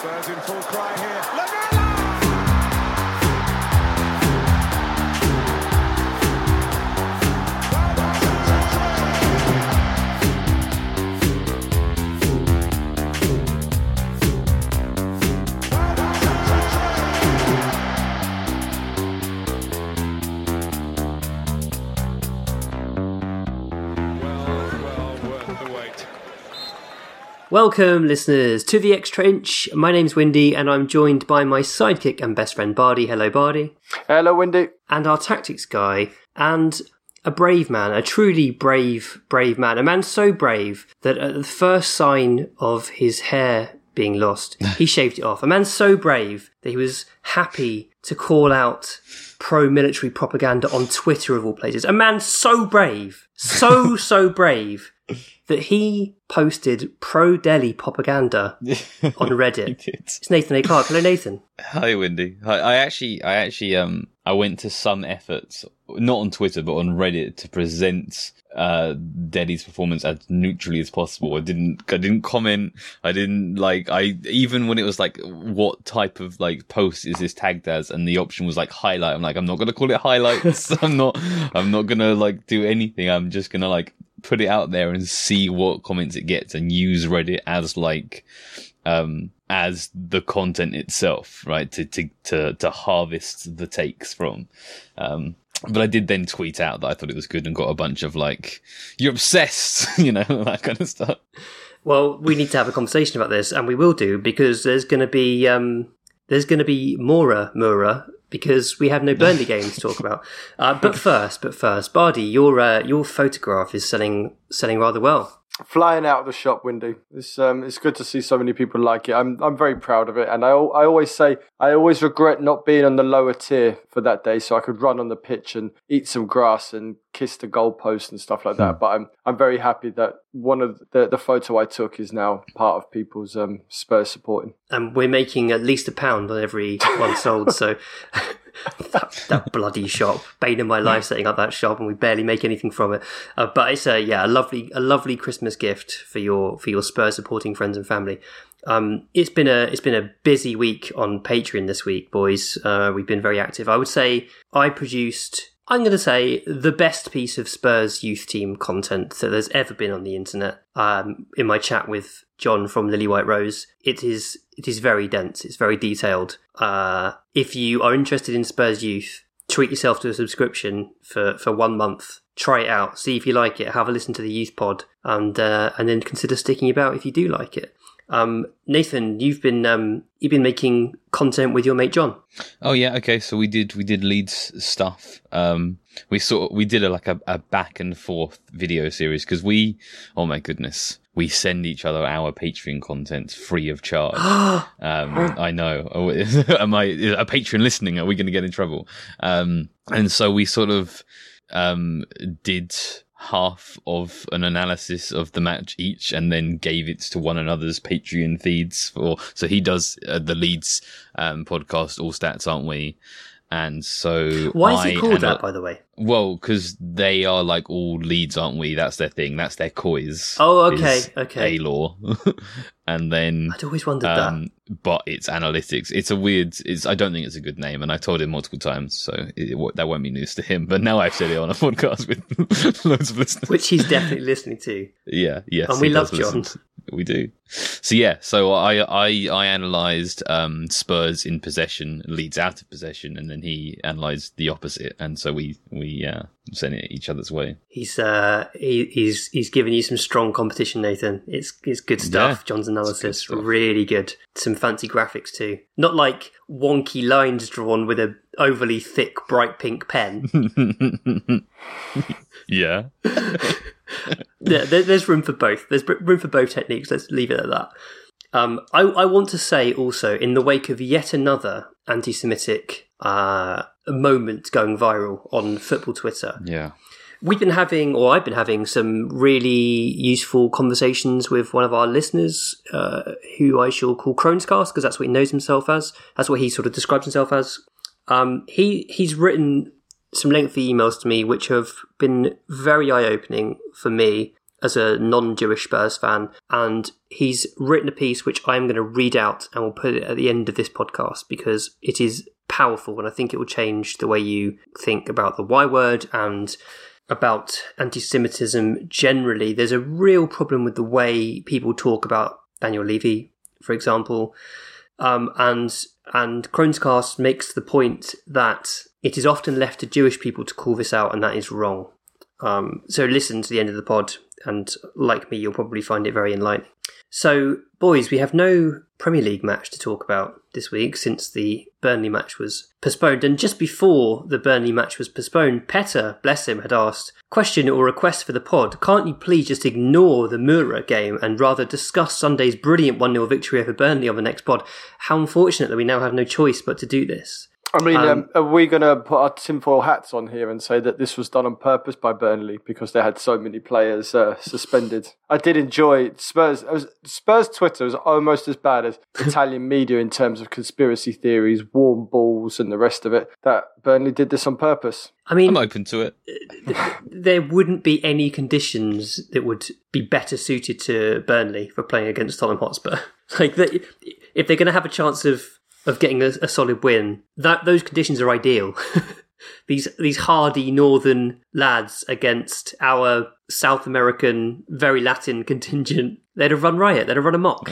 Spurs in full cry here. Lamela! Welcome, listeners, to the Extra Inch. My name's Windy, and I'm joined by my sidekick and best friend Bardi. Hello, Bardi. Hello, Windy. And our tactics guy, and a brave man, a truly brave, brave man. A man so brave that at the first sign of his hair being lost, he shaved it off. A man so brave that he was happy to call out pro military propaganda on Twitter, of all places. A man so brave, so, so brave that he posted pro Dele propaganda on Reddit. It's Nathan A. Clark. Hello, Nathan. Hi, Windy. Hi. I actually, I actually, um, I went to some efforts, not on Twitter, but on Reddit, to present uh Dele's performance as neutrally as possible. I didn't, I didn't comment. I didn't like. I even when it was like, what type of like post is this tagged as, and the option was like highlight. I'm like, I'm not gonna call it highlights. I'm not. I'm not gonna like do anything. I'm just gonna like put it out there and see what comments it gets, and use Reddit as like um as the content itself right to to to, to harvest the takes from um but I did then tweet out that I thought it was good and got a bunch of like, you're obsessed, you know, that kind of stuff. Well, we need to have a conversation about this, and we will do because there's going to be um, there's going to be Mora Mura because we have no Burnley games to talk about. Uh, but first, but first, Bardi, your uh, your photograph is selling selling rather well. Flying out of the shop, Windy. It's um, it's good to see so many people like it. I'm I'm very proud of it, and I I always say I always regret not being on the lower tier for that day, so I could run on the pitch and eat some grass and kiss the goalpost and stuff like that. But I'm I'm very happy that one of the the photo I took is now part of people's um Spurs supporting. and we're making at least a pound on every one sold. So that, that bloody shop, bane of my life, setting up that shop, and we barely make anything from it. Uh, but it's a yeah, a lovely, a lovely Christmas gift for your for your Spurs supporting friends and family. Um, it's been a it's been a busy week on Patreon this week, boys. Uh, we've been very active. I would say I produced. I'm going to say the best piece of Spurs youth team content that there's ever been on the internet. Um, in my chat with John from Lilywhite Rose, it is it is very dense. It's very detailed. Uh, if you are interested in Spurs youth, treat yourself to a subscription for, for one month. Try it out. See if you like it. Have a listen to the youth pod, and uh, and then consider sticking about if you do like it. Um, Nathan, you've been um, you've been making content with your mate John. Oh yeah, okay. So we did we did Leeds stuff. Um, we sort we did a, like a, a back and forth video series because we, oh my goodness, we send each other our Patreon content free of charge. um, I know. Oh, Am I a patron listening? Are we going to get in trouble? Um, and so we sort of um did half of an analysis of the match each and then gave it to one another's Patreon feeds for so he does uh, the Leeds um podcast all stats aren't we and so Why is I it called that, by the way? Well because they are like all Leeds aren't we that's their thing that's their coys Oh, okay, okay. a law and then I'd always wondered um, but it's analytics. It's a weird. It's. I don't think it's a good name, and I told him multiple times, so it, it, that won't be news to him. But now I've said it on a podcast with loads of listeners. which he's definitely listening to. yeah, yes, And we love John. listen. We do. So yeah, so I I I analysed um, Spurs in possession, Leeds out of possession, and then he analysed the opposite, and so we we uh, sent it each other's way. He's uh he, he's he's giving you some strong competition, Nathan. It's it's good stuff. Yeah, John's analysis stuff. really good. Some fancy graphics too. Not like wonky lines drawn with a overly thick bright pink pen. yeah. yeah, there, there's room for both. There's room for both techniques. Let's leave it at that. Um, I, I want to say also, in the wake of yet another anti-Semitic uh, a moment going viral on football Twitter, Yeah. we've been having, or I've been having, some really useful conversations with one of our listeners, uh, who I shall call Cronescast, because that's what he knows himself as. That's what he sort of describes himself as. Um, he he's written some lengthy emails to me, which have been very eye opening for me. as a non-Jewish Spurs fan, and he's written a piece which I'm going to read out and we'll put it at the end of this podcast because it is powerful and I think it will change the way you think about the Y word and about anti-Semitism generally. There's a real problem with the way people talk about Daniel Levy, for example, um, and and Kronescast makes the point that it is often left to Jewish people to call this out, and that is wrong. Um, so listen to the end of the pod, and like me, you'll probably find it very enlightening. So, boys, we have no Premier League match to talk about this week since the Burnley match was postponed. And just before the Burnley match was postponed, Petter, bless him, had asked, question or request for the pod, can't you please just ignore the Mura game and rather discuss Sunday's brilliant 1 0 victory over Burnley on the next pod? How unfortunate that we now have no choice but to do this. I mean, Um, um, are we going to put our tinfoil hats on here and say that this was done on purpose by Burnley because they had so many players uh, suspended? I did enjoy Spurs. it was- Spurs Twitter was almost as bad as Italian media in terms of conspiracy theories, warm balls, and the rest of it. That Burnley did this on purpose. I mean, I'm open to it. there wouldn't be any conditions that would be better suited to Burnley for playing against Tottenham Hotspur. Like, that, if they're going to have a chance of of getting a, a solid win, that those conditions are ideal. these these hardy northern lads against our South American, very Latin contingent, they'd have run riot. They'd have run amok.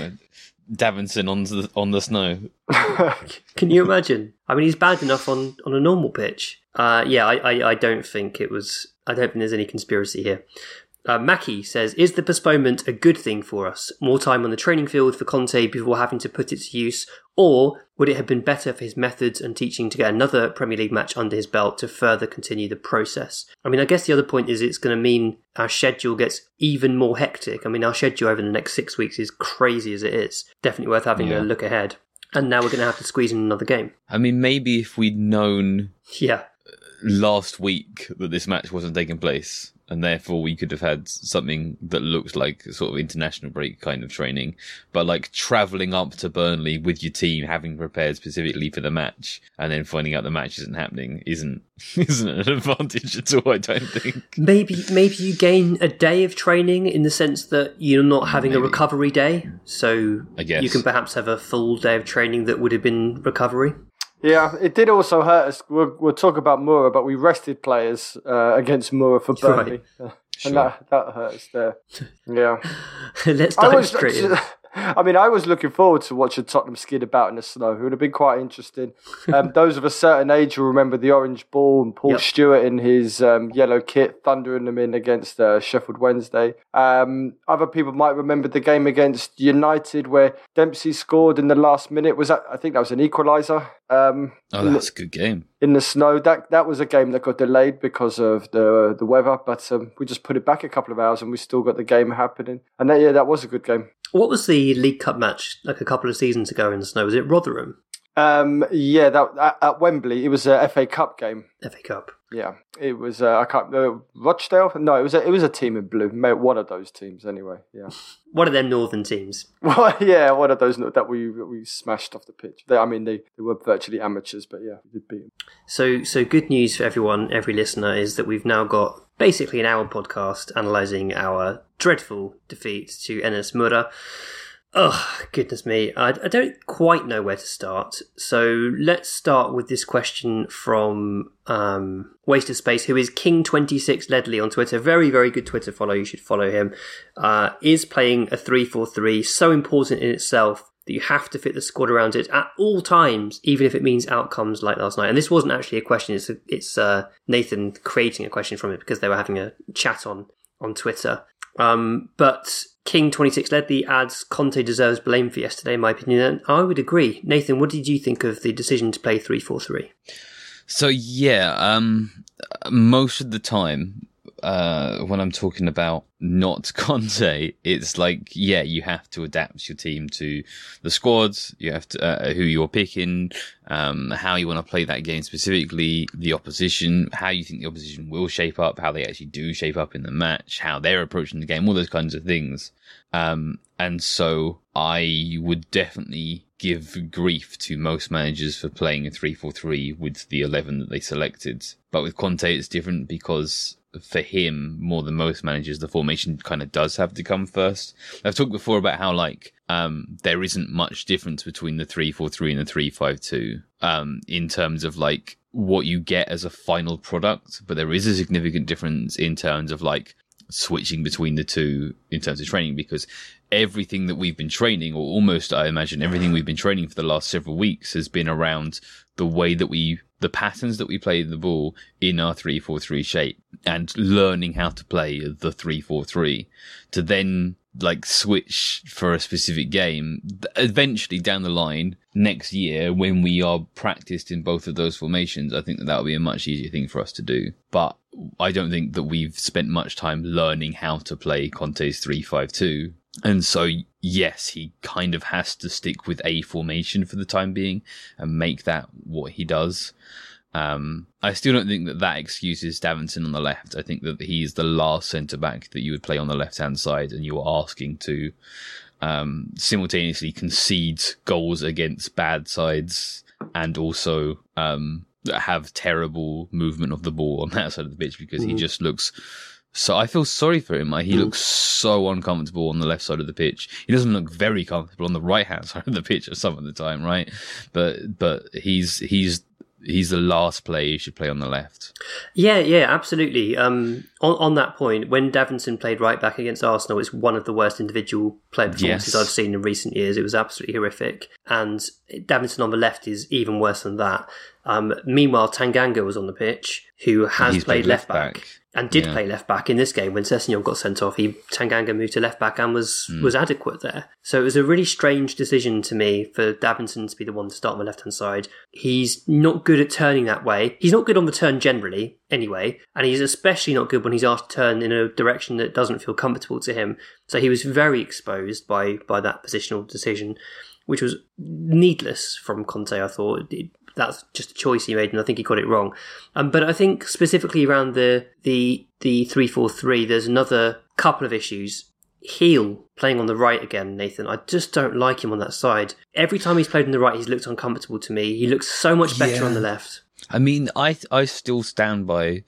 Davinson on the on the snow. Can you imagine? I mean, he's bad enough on, on a normal pitch. Uh, yeah, I, I, I don't think it was. I don't think there's any conspiracy here. Uh, Mackie says, "Is the postponement a good thing for us? More time on the training field for Conte before having to put it to use, or would it have been better for his methods and teaching to get another Premier League match under his belt to further continue the process? I mean, I guess the other point is it's going to mean our schedule gets even more hectic. I mean, our schedule over the next six weeks is crazy as it is. Definitely worth having Yeah. a look ahead. And now we're going to have to squeeze in another game. I mean, maybe if we'd known Yeah, last week that this match wasn't taking place, and therefore we could have had something that looks like sort of international break kind of training, but like traveling up to Burnley with your team, having prepared specifically for the match, and then finding out the match isn't happening, isn't isn't an advantage at all. I don't think. maybe maybe you gain a day of training in the sense that you're not having a recovery day, so I guess. you can perhaps have a full day of training that would have been recovery. Yeah, it did also hurt us. We'll, we'll talk about Mura, but we rested players uh, against Mura for Burnley. Uh, Sure. And that, that hurt us there. Yeah. Let's dive was, straight in. I mean, I was looking forward to watching Tottenham skid about in the snow. It would have been quite interesting. Um, those of a certain age will remember the orange ball and Paul Yep. Stewart in his um, yellow kit thundering them in against uh, Sheffield Wednesday. Um, other people might remember the game against United where Dempsey scored in the last minute. Was that? I think that was an equaliser. Um, Oh, that's a good game. in the snow. That that was a game that got delayed because of the the weather, but um, we just put it back a couple of hours and we still got the game happening. And that, yeah, that was a good game. What was the League Cup match like a couple of seasons ago in the snow? Was it Rotherham Um, yeah, that at, at Wembley, it was a FA Cup game. FA Cup? Yeah, it was. Uh, I can't. Uh, Rochdale? No, it was. A, it was a team in blue. One of those teams, anyway. Yeah. One of them northern teams. Well, yeah, one of those that we we smashed off the pitch. They, I mean, they, they were virtually amateurs, but yeah, we did beat them. So, so good news for everyone, every listener, is that we've now got basically an hour podcast analysing our dreadful defeat to NS Mura. Oh, goodness me. I, I don't quite know where to start. So let's start with this question from um, Waste of Space, who is King26 Ledley on Twitter. Very, very good Twitter follow. You should follow him. Uh, is playing a 3 4 3 so important in itself that you have to fit the squad around it at all times, even if it means outcomes like last night. And this wasn't actually a question; it's it's uh, Nathan creating a question from it because they were having a chat on on Twitter. Um, but King twenty six Ledley adds Conte deserves blame for yesterday, in my opinion. And I would agree. Nathan, what did you think of the decision to play three four three? So yeah, um, most of the time, uh, when I'm talking about not Conte, it's like yeah, you have to adapt your team to the squads. You have to uh, who you're picking, um, how you want to play that game specifically, the opposition, how you think the opposition will shape up, how they actually do shape up in the match, how they're approaching the game, all those kinds of things. Um, and so I would definitely give grief to most managers for playing a 3-4-3 with the 11 that they selected. But with Conte, it's different because for him more than most managers, the formation kind of does have to come first. I've talked before about how like um, there isn't much difference between the three four three and the three five two um, in terms of like what you get as a final product, but there is a significant difference in terms of like switching between the two in terms of training because everything that we've been training, or almost I imagine everything we've been training for the last several weeks, has been around the way that we the patterns that we play the ball in our 3-4-3 shape and learning how to play the 3-4-3 to then like switch for a specific game eventually down the line next year when we are practiced in both of those formations i think that that will be a much easier thing for us to do. But i don't think that we've spent much time learning how to play conte's 352 and so yes he kind of has to stick with a formation for the time being and make that what he does um, I still don't think that that excuses Davinson on the left. I think that he's the last centre back that you would play on the left hand side, and you are asking to um, simultaneously concede goals against bad sides and also um, have terrible movement of the ball on that side of the pitch because mm. he just looks. So I feel sorry for him. Like, he mm. looks so uncomfortable on the left side of the pitch. He doesn't look very comfortable on the right hand side of the pitch some of the time, right? But but he's he's he's the last player you should play on the left. Yeah, yeah, absolutely. Um, on, on that point, when Davinson played right back against Arsenal, it's one of the worst individual player performances yes. I've seen in recent years. It was absolutely horrific. And Davinson on the left is even worse than that. Um, meanwhile, Tanganga was on the pitch, who has played, played, left back. back and did yeah. play left back in this game when Sessegnon got sent off. He Tanganga moved to left back and was mm. was adequate there. So it was a really strange decision to me for Davinson to be the one to start on the left hand side. He's not good at turning that way. He's not good on the turn generally, anyway, and he's especially not good when he's asked to turn in a direction that doesn't feel comfortable to him. So he was very exposed by by that positional decision which was needless from Conte. I thought it, that's just a choice he made, and I think he got it wrong. Um, but I think specifically around the the the three four three, there's another couple of issues. Gil playing on the right again, Nathan. I just don't like him on that side. Every time he's played on the right, he's looked uncomfortable to me. He looks so much better yeah. on the left. I mean, I I still stand by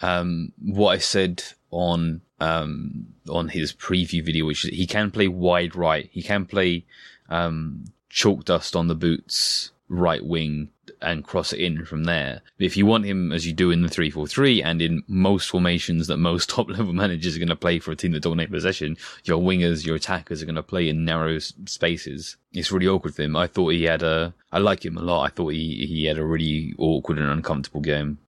um, what I said on um, on his preview video, which he can play wide right. He can play um, chalk dust on the boots right wing and cross it in from there. If you want him as you do in the 3-4-3 and in most formations that most top level managers are going to play for a team that dominate possession, your wingers, your attackers are going to play in narrow spaces. It's really awkward for him. I thought he had a, I like him a lot. I thought he, he had a really awkward and uncomfortable game.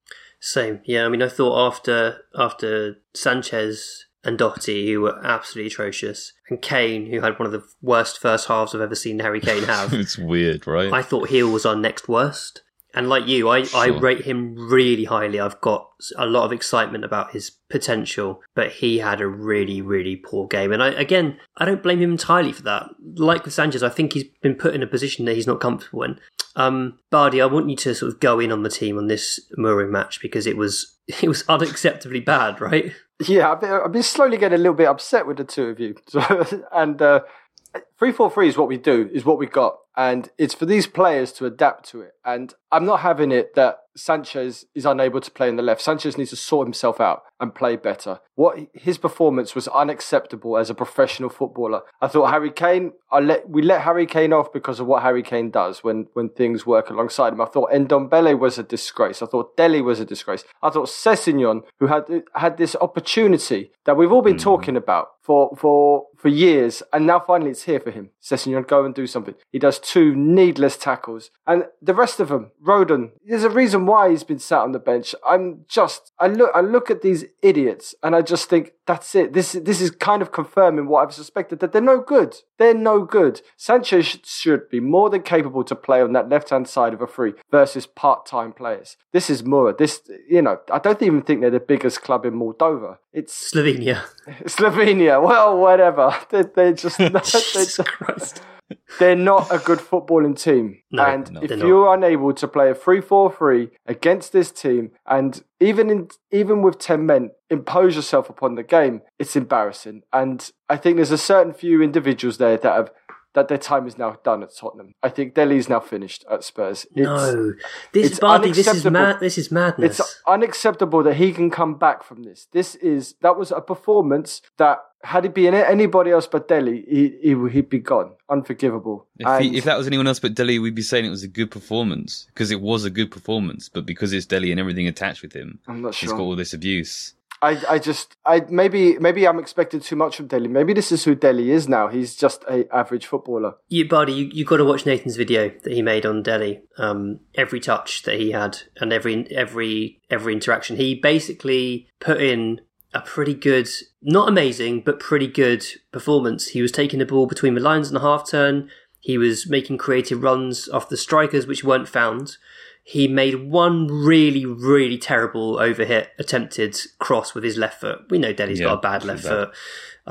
Same. Yeah. I mean, I thought after, after Sanchez and Doherty, who were absolutely atrocious, and Kane, who had one of the worst first halves I've ever seen Harry Kane have. it's weird, right? I thought Gil was our next worst. And like you, I, sure. I rate him really highly. I've got a lot of excitement about his potential, but he had a really, really poor game. And I, again, I don't blame him entirely for that. Like with Sanchez, I think he's been put in a position that he's not comfortable in. Um, Bardi, I want you to sort of go in on the team on this Mourinho match because it was it was unacceptably bad, right? Yeah, I've been, slowly getting a little bit upset with the two of you. So, and uh, three four three is what we do, is what we got, and it's for these players to adapt to it. And I'm not having it that Sanchez is unable to play in the left. Sanchez needs to sort himself out and play better. What his performance was unacceptable as a professional footballer. I thought Harry Kane, I let we let Harry Kane off because of what Harry Kane does when when things work alongside him. I thought Ndombele was a disgrace. I thought Dele was a disgrace. I thought Sessegnon, who had had this opportunity that we've all been mm. talking about for for for years, and now finally it's here for him. Sessegnon, go and do something. He does two needless tackles, and the rest of them, Rodon. There's a reason why he's been sat on the bench. I'm just, I look, I look at these idiots, and I just think that's it. This this is kind of confirming what I've suspected that they're no good. They're no good. Sanchez should be more than capable to play on that left hand side of a free versus part time players. This is Mura. This you know I don't even think they're the biggest club in Moldova. It's Slovenia. Slovenia. Well, whatever. They're, they're just. they're just Christ they're not a good footballing team. No, and no, if you're not. unable to play a 3-4-3 against this team and even in even with 10 men impose yourself upon the game, it's embarrassing. And I think there's a certain few individuals there that have that their time is now done at Tottenham. I think Dele's now finished at Spurs. It's, no, this it's Bardi, this is unacceptable. mad. This is madness. It's unacceptable that he can come back from this. This is that was a performance that had it been anybody else but Dele, he, he he'd be gone, unforgivable. If, he, if that was anyone else but Dele, we'd be saying it was a good performance because it was a good performance. But because it's Dele and everything attached with him, I'm not he's sure. got all this abuse. I, I just I maybe maybe I'm expecting too much from Dele. Maybe this is who Dele is now. He's just a average footballer. You, Bardi, you, you got to watch Nathan's video that he made on Dele. Um, every touch that he had and every every every interaction, he basically put in a pretty good, not amazing, but pretty good performance. He was taking the ball between the lines on the half turn. He was making creative runs off the strikers, which weren't found. He made one really, really terrible overhit attempted cross with his left foot. We know Dele's Yeah, got a bad left foot.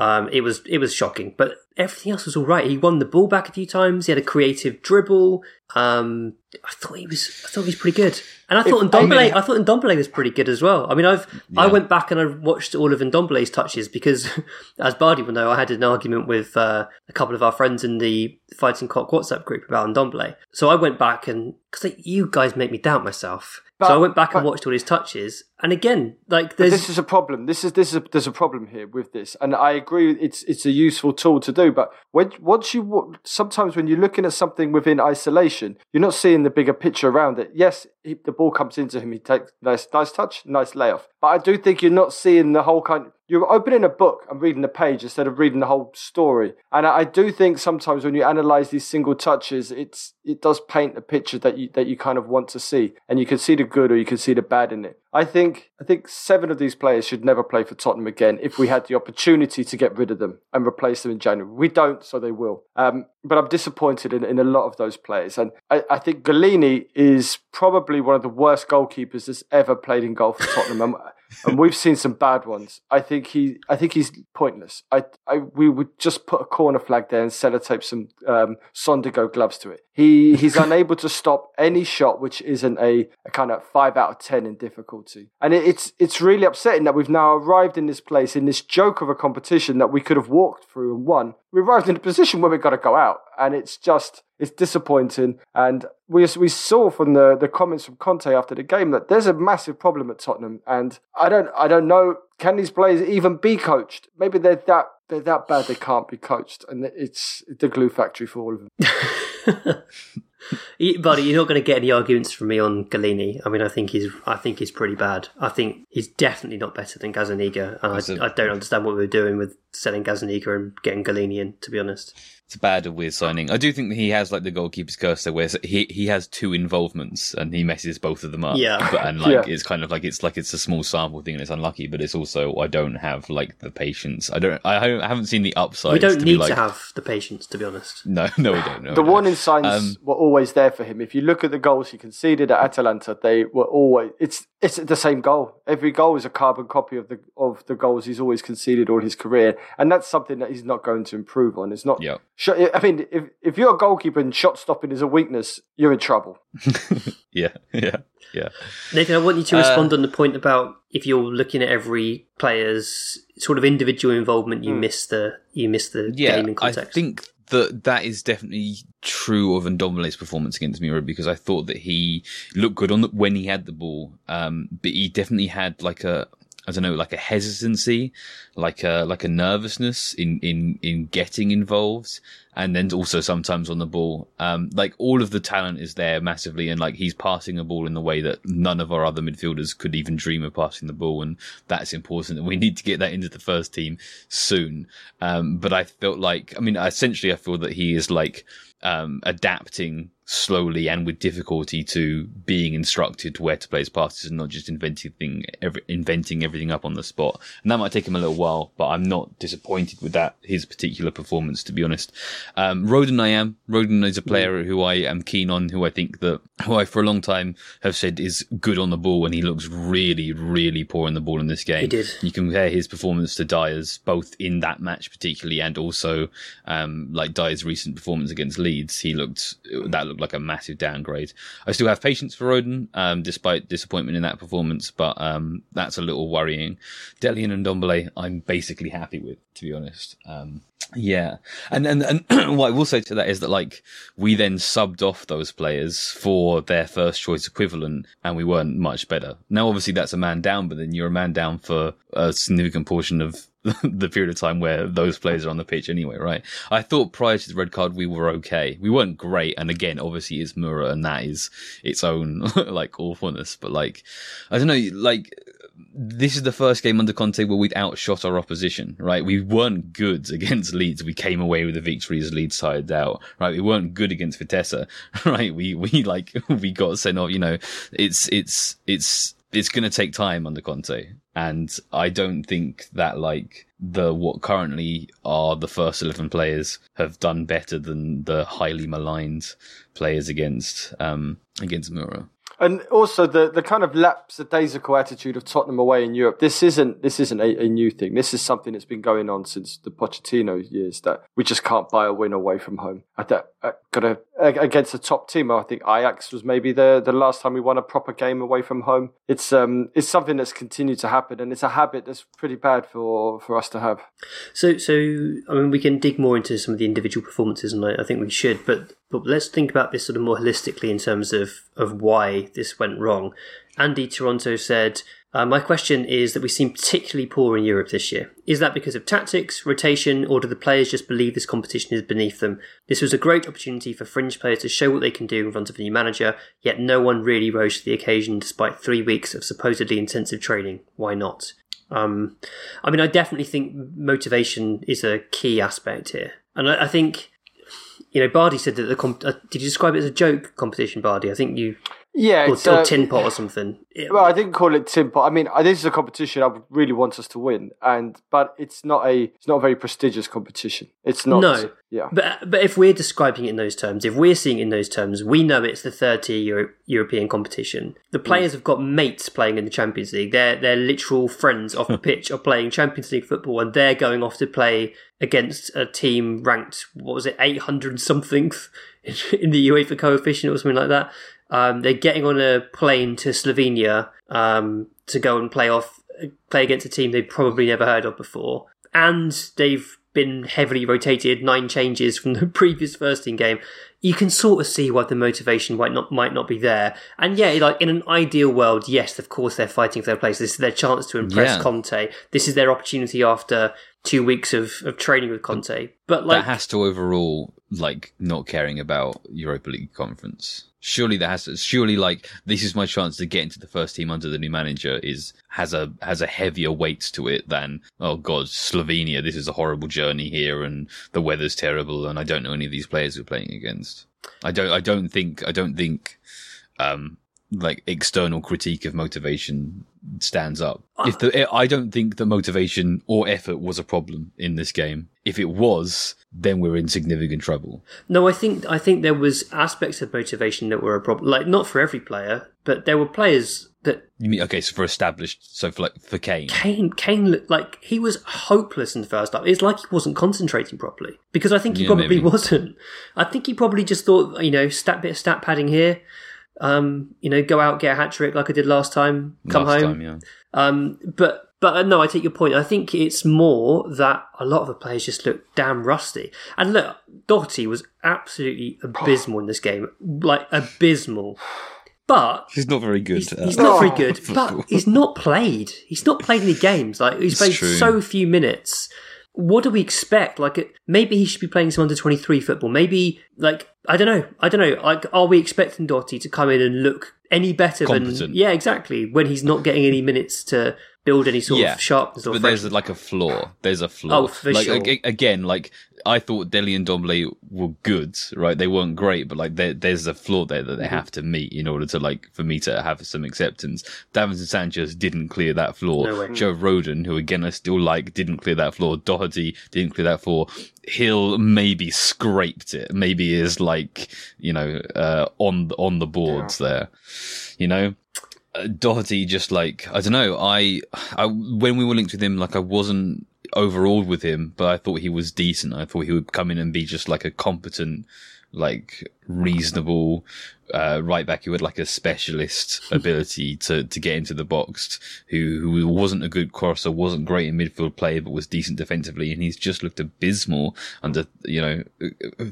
Um, it was it was shocking, but everything else was all right. He won the ball back a few times. He had a creative dribble. Um, I thought he was I thought he was pretty good, and I thought If- Ndombele I I, thought Ndombele was pretty good as well. I mean, I've I went back and I watched all of Ndombele's touches because, as Bardi will know, I had an argument with uh, a couple of our friends in the Fighting Cock WhatsApp group about Ndombele. So I went back and because like, you guys make me doubt myself. So I went back and watched all his touches, and again, like there's this is a problem. This is this is a, there's a problem here with this, and I agree. It's it's a useful tool to do, but when once you sometimes when you're looking at something within isolation, you're not seeing the bigger picture around it. Yes, he, the ball comes into him. He takes nice nice touch, nice layoff. But I do think you're not seeing the whole kind. You're opening a book and reading a page instead of reading the whole story. And I, I do think sometimes when you analyze these single touches, it's it does paint a picture that you that you kind of want to see, and you can see the good or you can see the bad in it. I think I think seven of these players should never play for Tottenham again if we had the opportunity to get rid of them and replace them in January. We don't, so they will. Um, but I'm disappointed in, in a lot of those players, and I, I think Gollini is probably one of the worst goalkeepers that's ever played in goal for Tottenham. and, we've seen some bad ones. I think he, I think he's pointless. I, I, we would just put a corner flag there and sellotape some um, Sondico gloves to it. He, he's unable to stop any shot which isn't a, a kind of five out of ten in difficulty. And it, it's, it's really upsetting that we've now arrived in this place in this joke of a competition that we could have walked through and won. We arrived in a position where we've got to go out, and it's just it's disappointing. And we we saw from the, the comments from Conte after the game that there's a massive problem at Tottenham, and I don't I don't know can these players even be coached? Maybe they're that they're that bad they can't be coached, and it's the glue factory for all of them. Buddy, you're not going to get any arguments from me on Gollini. I mean, I think he's, I think he's pretty bad. I think he's definitely not better than Gazzaniga, and It's a- I, I don't understand what we were doing with selling Gazzaniga and getting Gollini in. To be honest, It's a bad, weird signing. I do think that he has like the goalkeeper's curse, though, where he he has two involvements and he messes both of them up. Yeah. but, and like Yeah. it's kind of like it's like it's a small sample thing and it's unlucky, but it's also I don't have like the patience. I don't. I haven't- I haven't seen the upside. we don't to need be like, to have the patience. To be honest, No, no, we don't. No, the we don't. warning signs Um, were always there for him. If you look at the goals he conceded at Atalanta, they were always it's it's the same goal. Every goal is a carbon copy of the of the goals he's always conceded all his career, and that's something that he's not going to improve on. It's not. Yeah. Sh- I mean, if if you're a goalkeeper and shot stopping is a weakness, you're in trouble. Yeah, yeah, yeah. Nathan, I want you to Uh, respond on the point about if you're looking at every player's sort of individual involvement, you miss the you miss the yeah, game in context. I think that that is definitely true of Ndombele's performance against Mura because I thought that he looked good on the, when he had the ball, um, but he definitely had like a I don't know, like a hesitancy, like a like a nervousness in in in getting involved, and then also sometimes on the ball. Um, like all of the talent is there massively, and like he's passing a ball in the way that none of our other midfielders could even dream of passing the ball, and that's important. And we need to get that into the first team soon. Um, but I felt like, I mean, essentially, I feel that he is like um, adapting slowly and with difficulty to being instructed where to play his passes and not just inventing thing, every, inventing everything up on the spot. And that might take him a little while, but I'm not disappointed with that his particular performance, to be honest. Um, Rodon, I am. Rodon is a player who I am keen on, who I think that who I for a long time have said is good on the ball, and he looks really, really poor on the ball in this game. He did. You compare his performance to Dier's, both in that match particularly, and also um, like Dier's recent performance against Leeds. He looked that looked like a massive downgrade. I still have patience for Rodon, um, despite disappointment in that performance, but um, that's a little worrying. Delian and Dombele, I'm basically happy with, to be honest. Um, yeah, and and and what I will say to that is that like we then subbed off those players for their first choice equivalent, and we weren't much better. Now, obviously, that's a man down, but then you're a man down for a significant portion of the period of time where those players are on the pitch anyway, right? I thought prior to the red card we were okay. We weren't great, and again, obviously, it's Mura, and that is its own like awfulness. But like, I don't know, like this is the first game under Conte where we'd outshot our opposition, right? We weren't good against Leeds. We came away with a victory as Leeds tired out, right? We weren't good against Vitesse, right? We, we like, we got sent off, you know, it's, it's, it's, it's going to take time under Conte. And I don't think that like the, what currently are the first 11 players have done better than the highly maligned players against, um, against Mura. And also the, the kind of lapsadaisical attitude of Tottenham away in Europe. This isn't this isn't a, a, new thing. This is something that's been going on since the Pochettino years. That we just can't buy a win away from home. I, I got a, against a top team. I think Ajax was maybe the the last time we won a proper game away from home. It's um it's something that's continued to happen, and it's a habit that's pretty bad for for us to have. So so I mean we can dig more into some of the individual performances, and I, I think we should, but but let's think about this sort of more holistically in terms of, of why this went wrong. Andy Toronto said, uh, My question is that we seem particularly poor in Europe this year. Is that because of tactics, rotation, or do the players just believe this competition is beneath them? This was a great opportunity for fringe players to show what they can do in front of a new manager, yet no one really rose to the occasion despite three weeks of supposedly intensive training. Why not? Um, I mean, I definitely think motivation is a key aspect here. And I, I think you know, Bardi said that the comp- uh, did you describe it as a joke competition, Bardi? I think you yeah, or, it's, or uh, tin pot or something. Well, I didn't call it tin pot. I mean, uh, this is a competition I would really want us to win, and but it's not a it's not a very prestigious competition. It's not. No. Yeah. But but if we're describing it in those terms, if we're seeing it in those terms, we know it's the third tier Euro- European competition. The players have got mates playing in the Champions League. Their their literal friends off the pitch are playing Champions League football, and they're going off to play against a team ranked what was it eight hundred something in the UEFA coefficient or something like that. Um, they're getting on a plane to Slovenia um, to go and play off play against a team they've probably never heard of before, and they've been heavily rotated, nine changes from the previous first team game. You can sort of see why the motivation might not might not be there. And yeah, like in an ideal world, yes, of course they're fighting for their place. This is their chance to impress Yeah. Conte. This is their opportunity after two weeks of, of training with Conte. But like that has to overrule like not caring about Europa League conference. Surely that has to surely like this is my chance to get into the first team under the new manager is has a has a heavier weight to it than oh god Slovenia this is a horrible journey here and the weather's terrible and I don't know any of these players we're playing against. I don't I don't think I don't think um like external critique of motivation stands up. If the I don't think the motivation or effort was a problem in this game. If it was, then we're in significant trouble. No, I think I think there was aspects of motivation that were a problem. Like not for every player, but there were players that You mean okay? So for established, so for like for Kane, Kane Kane like he was hopeless in the first half. It's like he wasn't concentrating properly because I think he Yeah, probably maybe. wasn't. I think he probably just thought, you know, stat bit of stat padding here. Um, you know, go out get a hat trick like I did last time. Come last home. time, yeah. Um, but but uh, no, I take your point. I think it's more that a lot of the players just look damn rusty. And look, Doherty was absolutely abysmal in this game, like abysmal. But He's not very good. he's, he's not very good. But he's not played. He's not played any games. Like he's It's played true. so few minutes. What do we expect? Like it- maybe he should be playing some under twenty three football. Maybe like I don't know. I don't know. Like are we expecting Doherty to come in and look any better than yeah exactly when he's not getting any minutes to build any sort yeah, of sharpness or but there's like a flaw. There's a flaw. Oh, for like sure. ag- again, like I thought Dele and Ndombele were good, right? They weren't great, but like there, there's a flaw there that they Mm-hmm. have to meet in order to like for me to have some acceptance. Davinson Sanchez didn't clear that flaw. No. Joe Rodon, who again I still like, didn't clear that flaw. Doherty didn't clear that flaw. Gil maybe scraped it. Maybe is like you know uh, on on the boards there. You know, uh, Doherty just like I don't know. I, I when we were linked with him, like I wasn't overawed with him, but I thought he was decent. I thought he would come in and be just like a competent like reasonable uh, right back who had like a specialist ability to, to get into the box, who who wasn't a good crosser, wasn't great in midfield play, but was decent defensively, and he's just looked abysmal under you know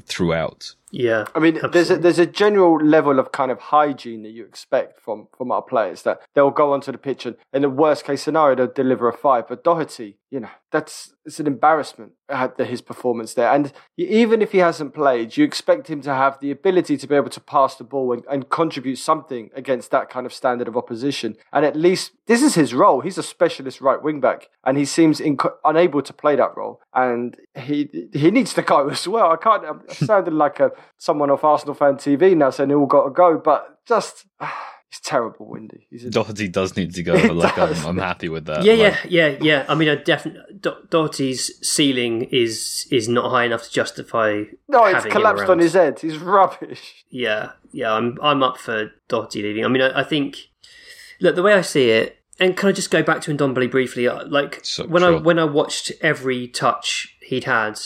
throughout. Yeah, I mean, there's a, there's a general level of kind of hygiene that you expect from from our players that they'll go onto the pitch and in the worst case scenario they'll deliver a five. But Doherty, you know, that's it's an embarrassment at the, his performance there. And even if he hasn't played, you expect him to have the ability to be able to pass the ball and, and contribute something against that kind of standard of opposition. And at least this is his role. He's a specialist right wing back, and he seems inc- unable to play that role. And he he needs to go as well. I can't. I'm sounding like a someone off Arsenal fan TV now saying they all got to go, but just. He's terrible, Windy. He's a... Doherty does need to go, but like I'm, I'm, happy with that. Yeah, like... yeah, yeah, yeah. I mean, I definitely Do- Doherty's ceiling is is not high enough to justify. No, it's collapsed on his head. He's rubbish. Yeah, yeah. I'm I'm up for Doherty leaving. I mean, I, I think. Look, the way I see it, and can I just go back to Ndombele briefly? Uh, like so, when sure. I when I watched every touch he'd had,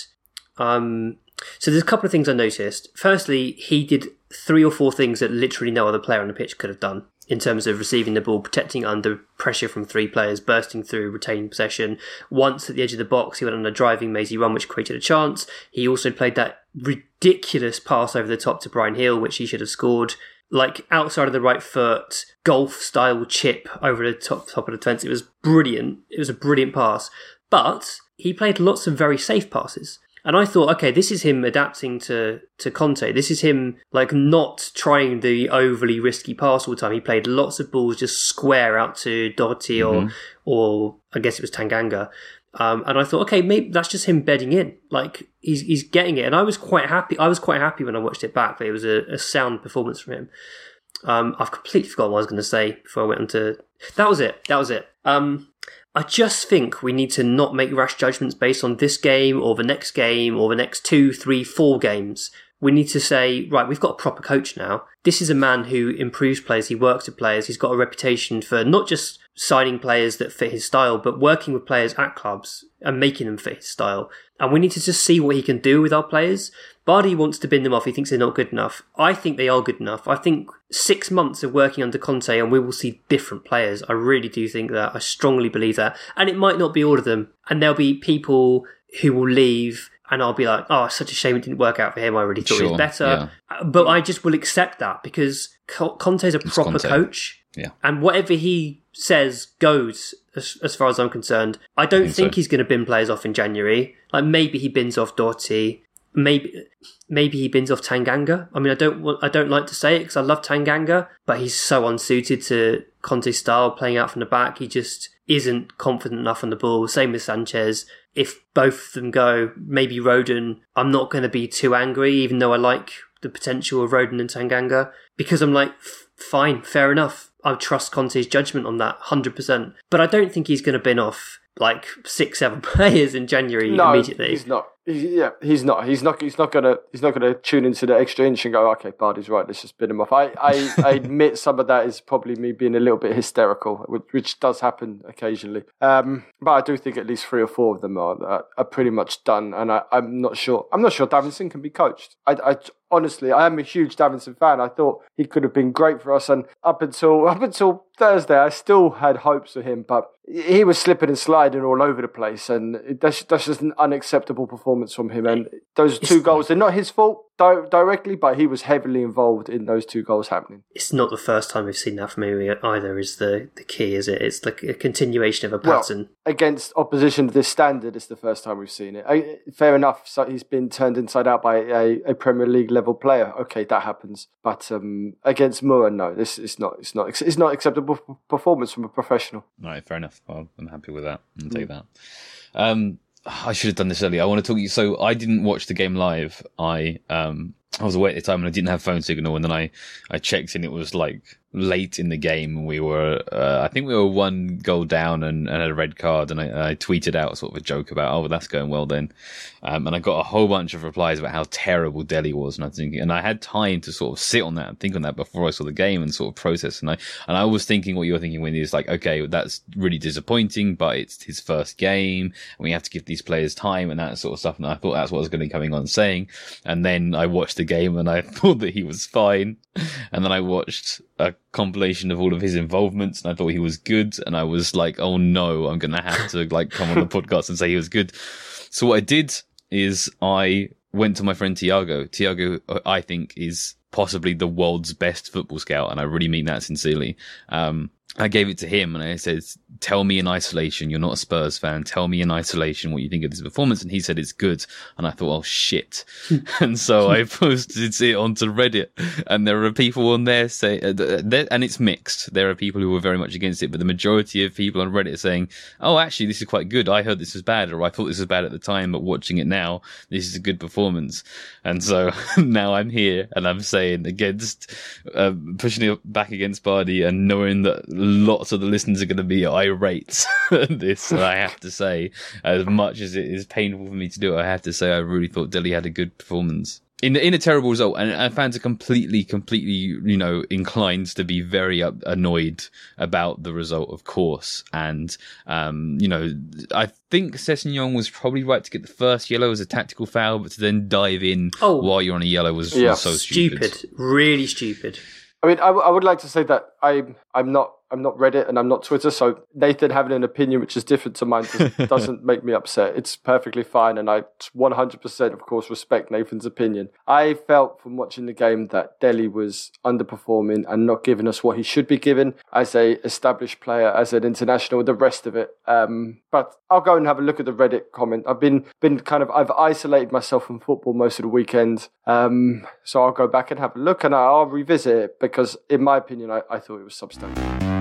um, so there's a couple of things I noticed. Firstly, he did three or four things that literally no other player on the pitch could have done in terms of receiving the ball, protecting under pressure from three players, bursting through, retaining possession. Once at the edge of the box, he went on a driving mazy run, which created a chance. He also played that ridiculous pass over the top to Bryan Gil, which he should have scored. Like outside of the right foot, golf style chip over the top top of the fence. It was brilliant. It was a brilliant pass. But he played lots of very safe passes. And I thought, okay, this is him adapting to, to Conte. This is him like not trying the overly risky pass all the time. He played lots of balls just square out to Doherty mm-hmm. or or I guess it was Tanganga. Um, and I thought, okay, maybe that's just him bedding in. Like he's he's getting it. And I was quite happy. I was quite happy when I watched it back. That it was a, a sound performance from him. Um, I've completely forgotten what I was going to say before I went on to. That was it. That was it. Um, I just think we need to not make rash judgments based on this game or the next game or the next two, three, four games. We need to say, right, we've got a proper coach now. This is a man who improves players. He works with players. He's got a reputation for not just signing players that fit his style, but working with players at clubs and making them fit his style. And we need to just see what he can do with our players. Bardi wants to bin them off. He thinks they're not good enough. I think they are good enough. I think six months of working under Conte and we will see different players. I really do think that. I strongly believe that. And it might not be all of them. And there'll be people who will leave and I'll be like, oh, such a shame it didn't work out for him. I really thought sure, he was better. Yeah. Uh, but I just will accept that because Conte's a proper Conte. coach. Yeah. And whatever he says goes as, as far as I'm concerned. I don't think think, so. he's going to bin players off in January. Like maybe he bins off Doherty. Maybe maybe he bins off Tanganga. I mean, I don't want, I don't like to say it because I love Tanganga, but he's so unsuited to Conte's style, playing out from the back. He just isn't confident enough on the ball. Same with Sanchez. If both of them go, maybe Rodon. I'm not going to be too angry, even though I like the potential of Rodon and Tanganga, because I'm like, fine, fair enough. I trust Conte's judgment on that, hundred percent. But I don't think he's going to bin off like six, seven players in January no, immediately. he's not. Yeah, he's not. He's not. He's not gonna. He's not gonna tune into the extra inch and go, "Okay, Bardi's right. Let's just bin him off." I, I, I admit some of that is probably me being a little bit hysterical, which, which does happen occasionally. Um, but I do think at least three or four of them are are, are pretty much done, and I, I'm not sure. I'm not sure Davinson can be coached. I, I honestly, I am a huge Davinson fan. I thought he could have been great for us, and up until up until Thursday, I still had hopes of him, but he was slipping and sliding all over the place, and that's that's just an unacceptable performance from him. And those two goals, they're not his fault di- directly, but he was heavily involved in those two goals happening. It's not the first time we've seen that from him either. Is the the key? Is it? It's like a continuation of a Well, pattern. against opposition to this standard, it's the first time we've seen it. I, fair enough, so he's been turned inside out by a, a Premier League level player. Okay, that happens. But um, against Moore, no, this is not. It's not. It's not acceptable performance from a professional. Right, fair enough. Well, I'm happy with that. I'll take that. Um, I should have done this earlier. I want to talk to you. So I didn't watch the game live. I um I was away at the time and I didn't have phone signal. And then I I checked and it was like late in the game. and We were uh, I think we were one goal down and, and had a red card. And I, I tweeted out sort of a joke about oh that's going well then. Um, and I got a whole bunch of replies about how terrible Dele was. And I thinking, and I had time to sort of sit on that and think on that before I saw the game and sort of process. And I and I was thinking what you were thinking when is like okay that's really disappointing, but it's his first game and we have to give these players time and that sort of stuff. And I thought that's what I was going to be coming on saying. And then I watched the game and I thought that he was fine. And then I watched a compilation of all of his involvements and I thought he was good. And I was like, oh no, I'm going to have to like come on the podcast and say he was good. So what I did is I went to my friend Tiago. Tiago, uh, I think, is possibly the world's best football scout, and I really mean that sincerely. Um, I gave it to him and I said, tell me in isolation, you're not a Spurs fan. Tell me in isolation what you think of this performance. And he said it's good. And I thought, oh shit. and so I posted it onto Reddit and there are people on there say, uh, and it's mixed. There are people who are very much against it, but the majority of people on Reddit are saying, oh, actually, this is quite good. I heard this was bad or I thought this was bad at the time, but watching it now, this is a good performance. And so now I'm here and I'm saying against, uh, pushing it back against Bardi and knowing that lots of the listeners are going to be irate at this. I have to say, as much as it is painful for me to do, it, I have to say I really thought Dele had a good performance. In, in a terrible result, and, and fans are completely, completely, you know, inclined to be very up, annoyed about the result, of course. And, um, you know, I think Sessegnon was probably right to get the first yellow as a tactical foul, but to then dive in Oh. while you're on a yellow was, Yeah. was so stupid. stupid, really stupid. I mean, I, w- I would like to say that I'm I'm not I'm not Reddit and I'm not Twitter, so Nathan having an opinion which is different to mine does, doesn't make me upset. It's perfectly fine, and I 100% of course respect Nathan's opinion. I felt from watching the game that Dele was underperforming and not giving us what he should be given as a established player, as an international, the rest of it. Um, but I'll go and have a look at the Reddit comment. I've been been kind of I've isolated myself from football most of the weekend, um, so I'll go back and have a look and I'll revisit it because, in my opinion, I, I thought it was substantial.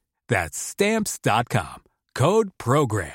That's Stamps.com. Code PROGRAM.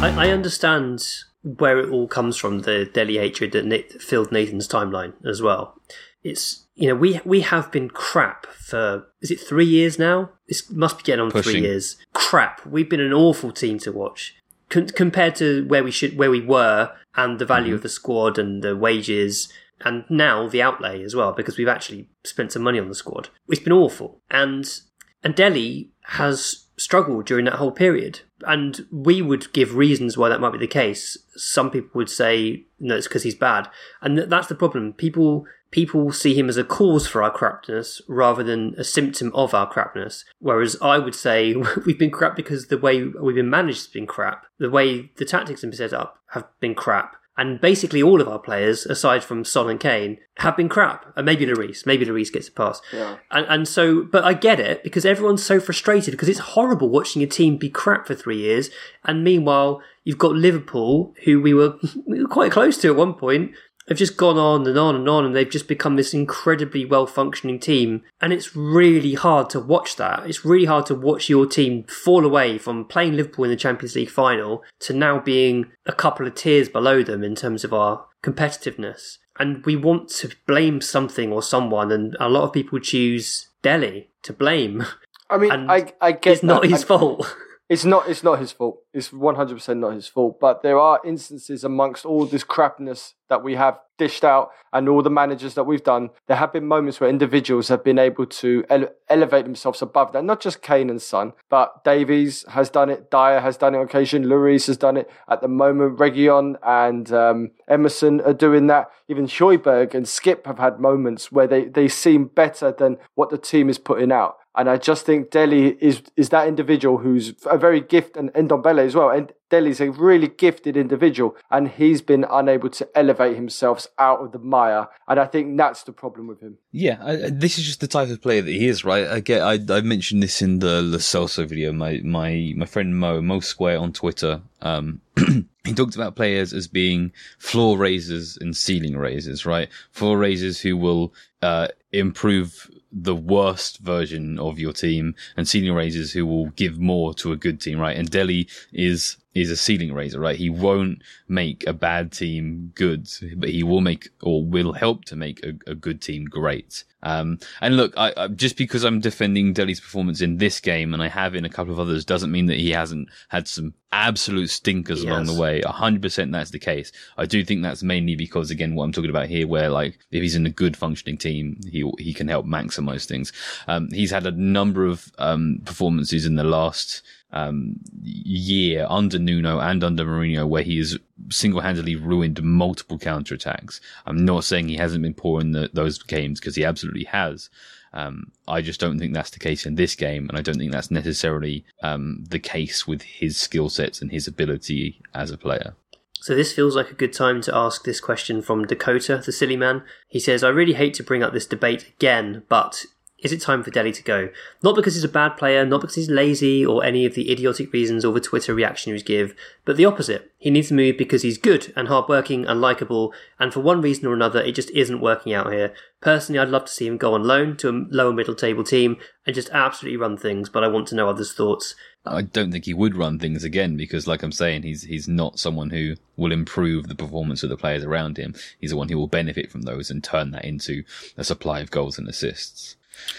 I, I understand where it all comes from, the Dele hatred that Nat- filled Nathan's timeline as well. It's you know we we have been crap for is it three years now? This must be getting on three years. Crap. We've been an awful team to watch Con- compared to where we should where we were and the value mm-hmm. of the squad and the wages and now the outlay as well because we've actually spent some money on the squad. It's been awful and and Dele has struggled during that whole period. And we would give reasons why that might be the case. Some people would say, no, it's because he's bad. And th- that's the problem. People, people see him as a cause for our crapness rather than a symptom of our crapness. Whereas I would say we've been crap because the way we've been managed has been crap. The way the tactics have been set up have been crap. And basically all of our players, aside from Son and Kane, have been crap. And maybe Lloris. Maybe Lloris gets a pass. Yeah. And, and so, but I get it because everyone's so frustrated because it's horrible watching a team be crap for three years. And meanwhile, you've got Liverpool, who we were, we were quite close to at one point, have just gone on and on and on and they've just become this incredibly well functioning team. And it's really hard to watch that. It's really hard to watch your team fall away from playing Liverpool in the Champions League final to now being a couple of tiers below them in terms of our competitiveness. And we want to blame something or someone, and a lot of people choose Dele to blame. I mean, And I I get It's not that. his I- fault. It's not. It's not his fault. It's one hundred percent not his fault. But there are instances amongst all this crapness that we have dished out and all the managers that we've done. There have been moments where individuals have been able to ele- elevate themselves above that. Not just Kane and Son, but Davies has done it. Dier has done it on occasion. Lloris has done it. At the moment, Reguilón and um, Emerson are doing that. Even Højbjerg and Skipp have had moments where they, they seem better than what the team is putting out. And I just think Dele is is that individual who's a very gifted, and Ndombele as well. And Dele's a really gifted individual, and he's been unable to elevate himself out of the mire. And I think that's the problem with him. Yeah, I, this is just the type of player that he is, right? I get, I, I mentioned this in the Lo Celso video. My my my friend Mo Mo Square on Twitter. Um, he talked about players as being floor raisers and ceiling raisers, right? Floor raisers who will uh, improve the worst version of your team and ceiling raisers who will give more to a good team, right? And Dele is is a ceiling raiser, right? He won't make a bad team good, but he will make or will help to make a, a good team great. Um, and look, I, I, just because I'm defending Dele's performance in this game and I have in a couple of others doesn't mean that he hasn't had some absolute stinkers along the way. A hundred percent that's the case. I do think that's mainly because again, what I'm talking about here, where like if he's in a good functioning team, he he can help maximize things. Um, he's had a number of um, performances in the last um, year under Nuno and under Mourinho where he has single-handedly ruined multiple counterattacks. I'm not saying he hasn't been poor in the, those games because he absolutely has. Um, I just don't think that's the case in this game, and I don't think that's necessarily um, the case with his skill sets and his ability as a player. So this feels like a good time to ask this question from Dakota, the silly man. He says, I really hate to bring up this debate again, but is it time for Dele to go? Not because he's a bad player, not because he's lazy or any of the idiotic reasons all the Twitter reactionaries give, but the opposite. He needs to move because he's good and hardworking and likable, and for one reason or another, it just isn't working out here. Personally, I'd love to see him go on loan to a lower middle table team and just absolutely run things, but I want to know others' thoughts. I don't think he would run things again because, like I'm saying, he's he's not someone who will improve the performance of the players around him. He's the one who will benefit from those and turn that into a supply of goals and assists.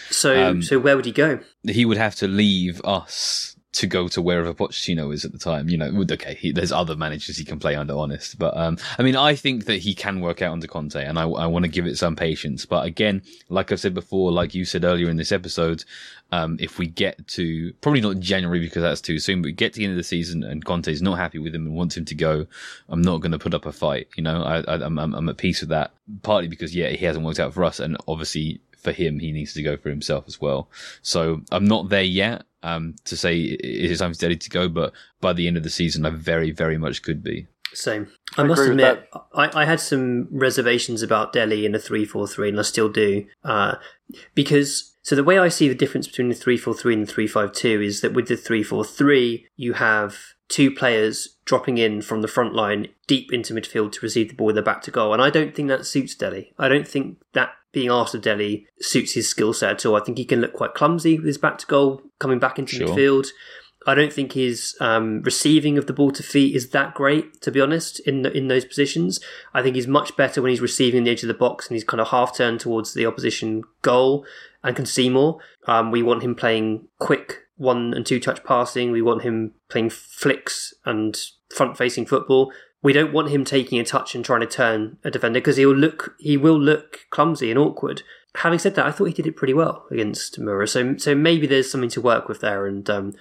So, um, so where would he go? He would have to leave us to go to wherever Pochettino is at the time. You know, okay, he, there's other managers he can play under, honest. But, um, I mean, I think that he can work out under Conte and I, I want to give it some patience. But again, like I've said before, like you said earlier in this episode, um, if we get to probably not January because that's too soon, but we get to the end of the season and Conte's not happy with him and wants him to go, I'm not going to put up a fight. You know, I, I, I'm, I'm at peace with that. Partly because, yeah, he hasn't worked out for us and obviously for him, he needs to go for himself as well. So I'm not there yet um, to say it is time for Dele to go, but by the end of the season, I very, very much could be. Same. I, I must admit, I, I, had some reservations about Dele in a 3 4 3, and I still do. Uh, because, so the way I see the difference between the 3 4 3 and the 3 5 2 is that with the 3 4 3, you have two players dropping in from the front line deep into midfield to receive the ball with their back to goal. And I don't think that suits Dele. I don't think that being asked of Dele suits his skill set at all. I think he can look quite clumsy with his back to goal coming back into sure. midfield. I don't think his um, receiving of the ball to feet is that great, to be honest, in the, in those positions. I think he's much better when he's receiving the edge of the box and he's kind of half turned towards the opposition goal and can see more. Um, we want him playing quick one and two touch passing. We want him playing flicks and front facing football we don't want him taking a touch and trying to turn a defender because he'll look he will look clumsy and awkward. Having said that, I thought he did it pretty well against Mura, so so maybe there's something to work with there, and um,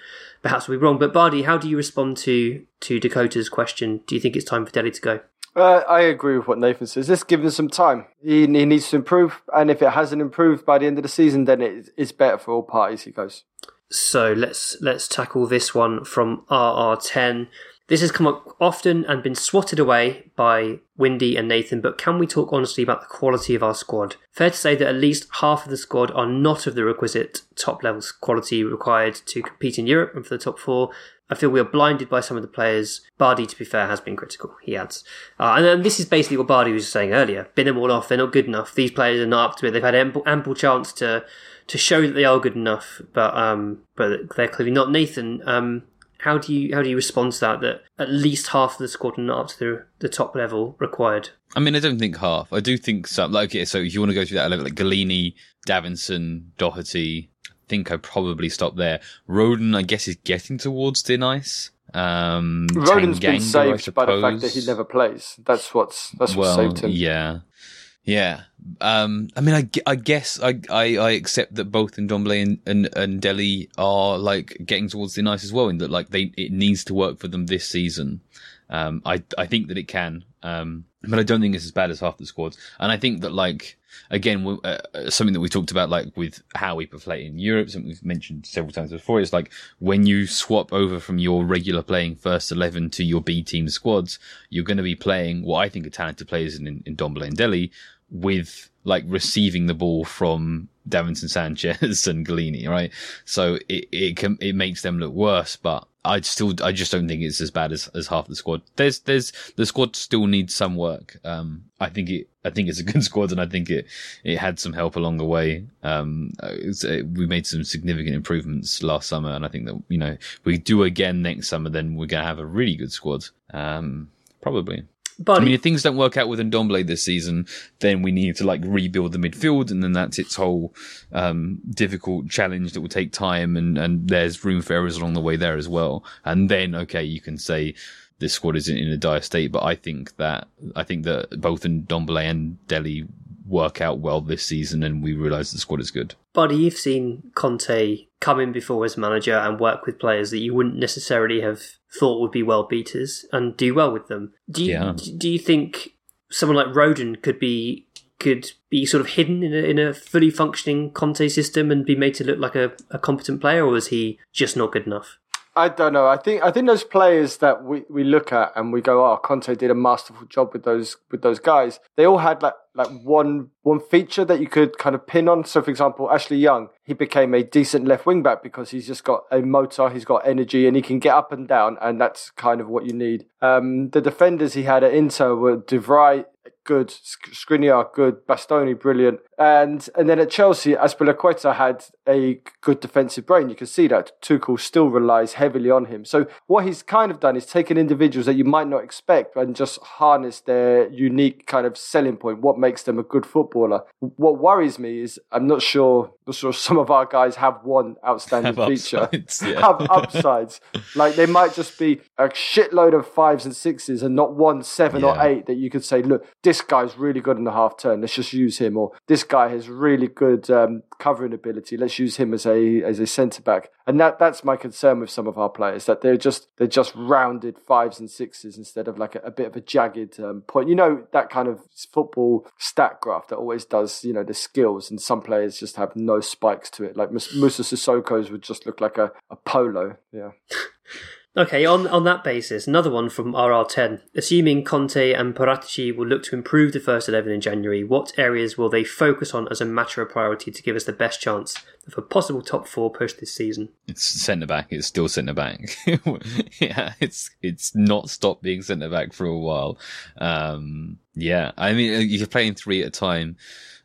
perhaps we'll be wrong. But Bardi, how do you respond to to Dakota's question? Do you think it's time for Dele to go? Uh, I agree with what Nathan says. Let's give him some time. He, he needs to improve, and if it hasn't improved by the end of the season, then it, it's better for all parties. He goes. So let's let's tackle this one from RR10. This has come up often and been swatted away by Windy and Nathan, but can we talk honestly about the quality of our squad? Fair to say that at least half of the squad are not of the requisite top level quality required to compete in Europe and for the top four. I feel we are blinded by some of the players. Bardi, to be fair, has been critical, he adds. Uh, and, and, this is basically what Bardi was saying earlier. Bin them all off, they're not good enough. These players are not up to it. They've had ample, ample chance to to show that they are good enough, but um, but they're clearly not. Nathan, um, how do you how do you respond to that? That at least half of the squad are not up to the, the top level required. I mean, I don't think half. I do think some. Like, okay, so if you want to go through that level, like Gollini, Davinson, Doherty, think I probably stop there. Rodon, I guess, is getting towards thin ice. Um, Rodon's Tanganga, been saved by the fact that he never plays. That's what's that's what well, saved him. Yeah, yeah, Um, I mean, I, I guess I, I, I accept that both Ndombele and, and, and Dele are like getting towards the nice as well in that like they, it needs to work for them this season. Um, I, I think that it can. Um, but I don't think it's as bad as half the squads. And I think that like, again, uh, uh, something that we talked about, like with how we play in Europe, something we've mentioned several times before, is like when you swap over from your regular playing first 11 to your B team squads, you're going to be playing what I think are talented players in, in Ndombele and Dele with like receiving the ball from Davinson Sanchez and Gollini, right? So it, it can, it makes them look worse, but I still, I just don't think it's as bad as, as half the squad. There's, there's, the squad still needs some work. Um, I think it, I think it's a good squad and I think it, it had some help along the way. Um, it's, uh we made some significant improvements last summer and I think that, you know, we do again next summer, then we're going to have a really good squad. Um, probably. But I mean, if things don't work out with Ndombele this season, then we need to like rebuild the midfield, and then that's its whole um, difficult challenge that will take time, and and there's room for errors along the way there as well. And then, okay, you can say this squad is in, in a dire state, but I think that I think that both Ndombele and Dele work out well this season, and we realise the squad is good. Bardi, you've seen Conte come in before as manager and work with players that you wouldn't necessarily have thought would be well beaters and do well with them. Do you Yeah. do you think someone like Rodon could be could be sort of hidden in a, in a fully functioning Conte system and be made to look like a, a competent player, or is he just not good enough? I don't know. I think I think those players that we, we look at and we go, "Oh, Conte did a masterful job with those with those guys." They all had like like one one feature that you could kind of pin on. So, for example, Ashley Young, he became a decent left wing back because he's just got a motor, he's got energy, and he can get up and down, and that's kind of what you need. Um, the defenders he had at Inter were De Vrij, good, Sk- Skriniar, good, Bastoni, brilliant, and and then at Chelsea, Azpilicueta had a good defensive brain. You can see that Tuchel still relies heavily on him. So what he's kind of done is taken individuals that you might not expect and just harness their unique kind of selling point. What makes them a good footballer? What worries me is I'm not sure. Not sure some of our guys have one outstanding Have feature. upsides, yeah. Have upsides. like they might just be a shitload of fives and sixes and not one seven or eight that you could say, look, this guy's really good in the half turn. Let's just use him. Or this guy has really good um, covering ability. Let's use him as a as a centre back. And that that's my concern with some of our players that they're just they're just rounded fives and sixes instead of like a, a bit of a jagged um, point. You know that kind of football stat graph that always does you know the skills, and some players just have no spikes to it. Like Moussa Sissoko's would just look like a, a polo. Yeah. Okay, on on that basis, another one from RR10. Assuming Conte and Paratici will look to improve the first 11 in January, what areas will they focus on as a matter of priority to give us the best chance of a possible top four push this season? It's centre back. It's still centre back. yeah, it's it's not stopped being centre back for a while. Um, yeah, I mean, uh, you're playing three at a time.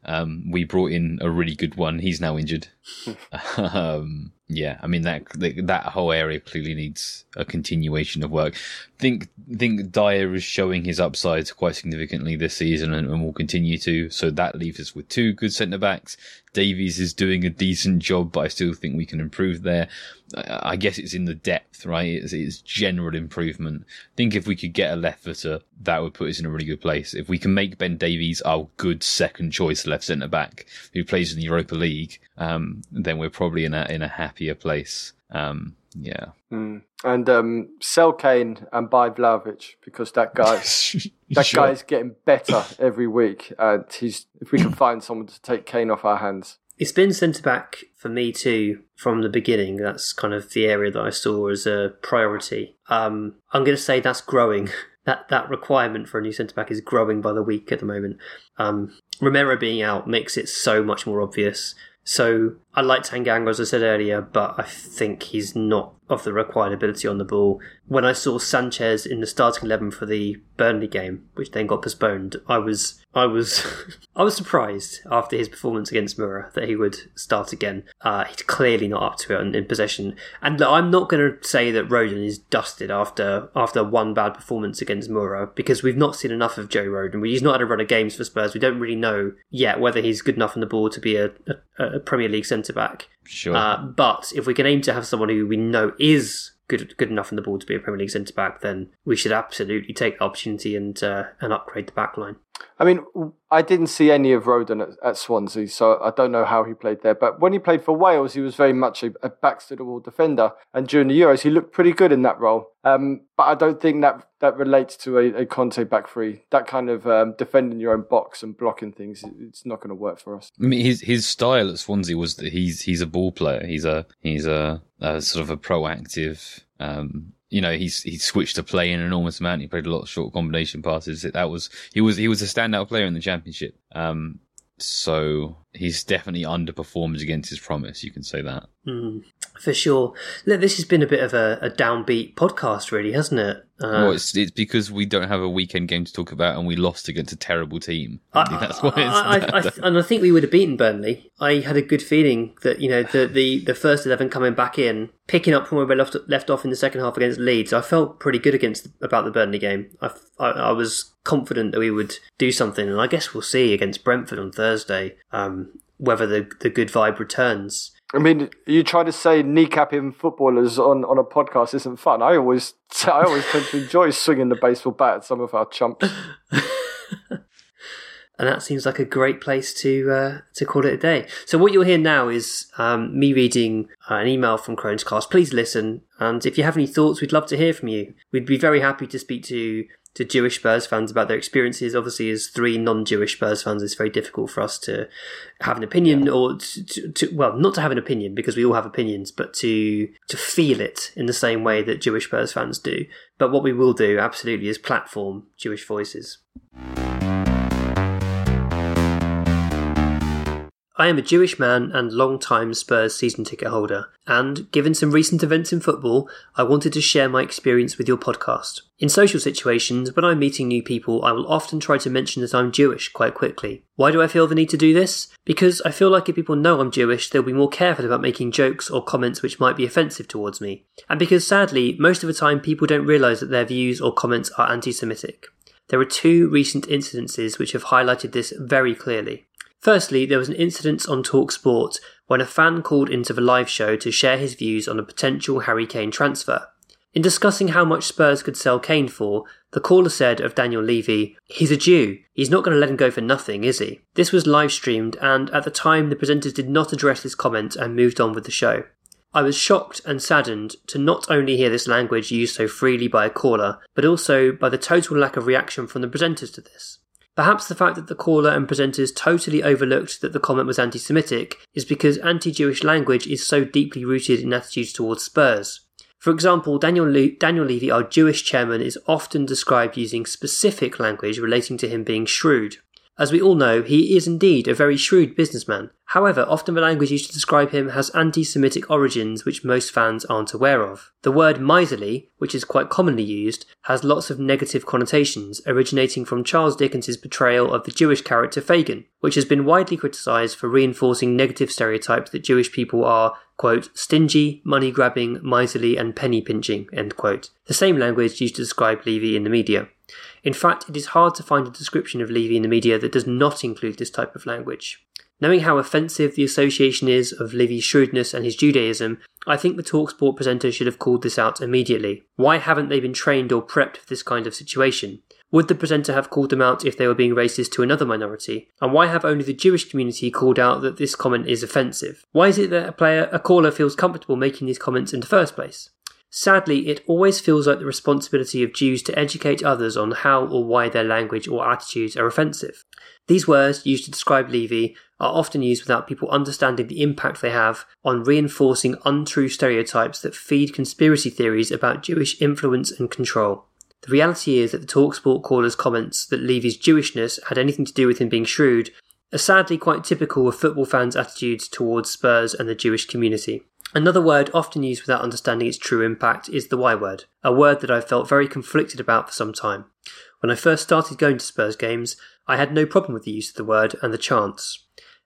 Um, we brought in a really good one. He's now injured. um, yeah, I mean that that whole area clearly needs a continuation of work. Think think Dier is showing his upside quite significantly this season and, and will continue to. So that leaves us with two good centre backs. Davies is doing a decent job, but I still think we can improve there. I guess it's in the depth, right? It's, it's general improvement. I think if we could get a left footer, that would put us in a really good place. If we can make Ben Davies our good second choice left centre back who plays in the Europa League, um, then we're probably in a in a happier place. Um, yeah. Mm. And um, sell Kane and buy Vlahovic because that guy that Sure. guy's getting better every week, and he's if we can find someone to take Kane off our hands. It's been centre back for me too from the beginning. That's kind of the area that I saw as a priority. Um, I'm going to say that's growing. That that requirement for a new centre back is growing by the week at the moment. Um, Romero being out makes it so much more obvious. So I like Tanganga as I said earlier, but I think he's not of the required ability on the ball. When I saw Sanchez in the starting eleven for the Burnley game, which then got postponed, I was I was I was surprised after his performance against Mura that he would start again. Uh, he's clearly not up to it in, in possession, and look, I'm not going to say that Rodon is dusted after after one bad performance against Mura because we've not seen enough of Joe Rodon. He's not had a run of games for Spurs. We don't really know yet whether he's good enough on the ball to be a, a, a Premier League centre back. Sure. Uh, but if we can aim to have someone who we know is good good enough in the ball to be a Premier League centre back, then we should absolutely take the opportunity and uh, and upgrade the back line. I mean, I didn't see any of Rodon at, at, Swansea, so I don't know how he played there. But when he played for Wales, he was very much a, a backs to the wall defender, and during the Euros, he looked pretty good in that role. Um, but I don't think that that relates to a, a Conte back three. That kind of um, defending your own box and blocking things, it's not going to work for us. I mean, his his style at Swansea was that he's he's a ball player. He's a he's a, a sort of a proactive um, you know, he's he switched to play an enormous amount. He played a lot of short combination passes. That was he was he was a standout player in the championship. Um, so he's definitely underperformed against his promise. You can say that. Mm, for sure. Look, this has been a bit of a, a downbeat podcast, really, hasn't it? Uh, well, it's, it's because we don't have a weekend game to talk about, and we lost against a terrible team. I, I that's why. I, I, and I think we would have beaten Burnley. I had a good feeling that you know the the, the first eleven coming back in, picking up from where we left left off in the second half against Leeds. I felt pretty good against about the Burnley game. I, I, was confident that we would do something, and I guess we'll see against Brentford on Thursday um, whether the the good vibe returns. I mean, you try to say kneecapping footballers on, on a podcast isn't fun. I always I always tend to enjoy swinging the baseball bat at some of our chumps. and that seems like a great place to uh, to call it a day. So what you'll hear now is um, me reading uh, an email from Crohn's Cast. Please listen, and if you have any thoughts, we'd love to hear from you. We'd be very happy to speak to to Jewish Spurs fans about their experiences. Obviously, as three non-Jewish Spurs fans, it's very difficult for us to have an opinion, yeah. or to, to, to, well, not to have an opinion because we all have opinions, but to to feel it in the same way that Jewish Spurs fans do. But what we will do, absolutely, is platform Jewish voices. I am a Jewish man and long-time Spurs season ticket holder, and given some recent events in football, I wanted to share my experience with your podcast. In social situations, when I'm meeting new people, I will often try to mention that I'm Jewish quite quickly. Why do I feel the need to do this? Because I feel like if people know I'm Jewish, they'll be more careful about making jokes or comments which might be offensive towards me. And because sadly, most of the time people don't realise that their views or comments are anti Semitic. There are two recent incidences which have highlighted this very clearly. Firstly, there was an incident on Talksport when a fan called into the live show to share his views on a potential Harry Kane transfer. In discussing how much Spurs could sell Kane for, the caller said of Daniel Levy, He's a Jew. He's not going to let him go for nothing, is he? This was live streamed, and at the time, the presenters did not address this comment and moved on with the show. I was shocked and saddened to not only hear this language used so freely by a caller, but also by the total lack of reaction from the presenters to this. Perhaps the fact that the caller and presenters totally overlooked that the comment was anti Semitic is because anti Jewish language is so deeply rooted in attitudes towards Spurs. For example, Daniel, Le- Daniel Levy, our Jewish chairman, is often described using specific language relating to him being shrewd. As we all know, he is indeed a very shrewd businessman. However, often the language used to describe him has anti Semitic origins which most fans aren't aware of. The word miserly, which is quite commonly used, has lots of negative connotations, originating from Charles Dickens's portrayal of the Jewish character Fagin, which has been widely criticised for reinforcing negative stereotypes that Jewish people are, quote, stingy, money grabbing, miserly, and penny pinching, end quote. The same language used to describe Levy in the media. In fact, it is hard to find a description of Levy in the media that does not include this type of language. Knowing how offensive the association is of Levy's shrewdness and his Judaism, I think the Talksport presenter should have called this out immediately. Why haven't they been trained or prepped for this kind of situation? Would the presenter have called them out if they were being racist to another minority? And why have only the Jewish community called out that this comment is offensive? Why is it that a player, a caller feels comfortable making these comments in the first place? Sadly, it always feels like the responsibility of Jews to educate others on how or why their language or attitudes are offensive. These words, used to describe Levy, are often used without people understanding the impact they have on reinforcing untrue stereotypes that feed conspiracy theories about Jewish influence and control. The reality is that the Talksport caller's comments that Levy's Jewishness had anything to do with him being shrewd are sadly quite typical of football fans' attitudes towards Spurs and the Jewish community. Another word often used without understanding its true impact is the Y word, a word that I've felt very conflicted about for some time. When I first started going to Spurs games, I had no problem with the use of the word and the chants.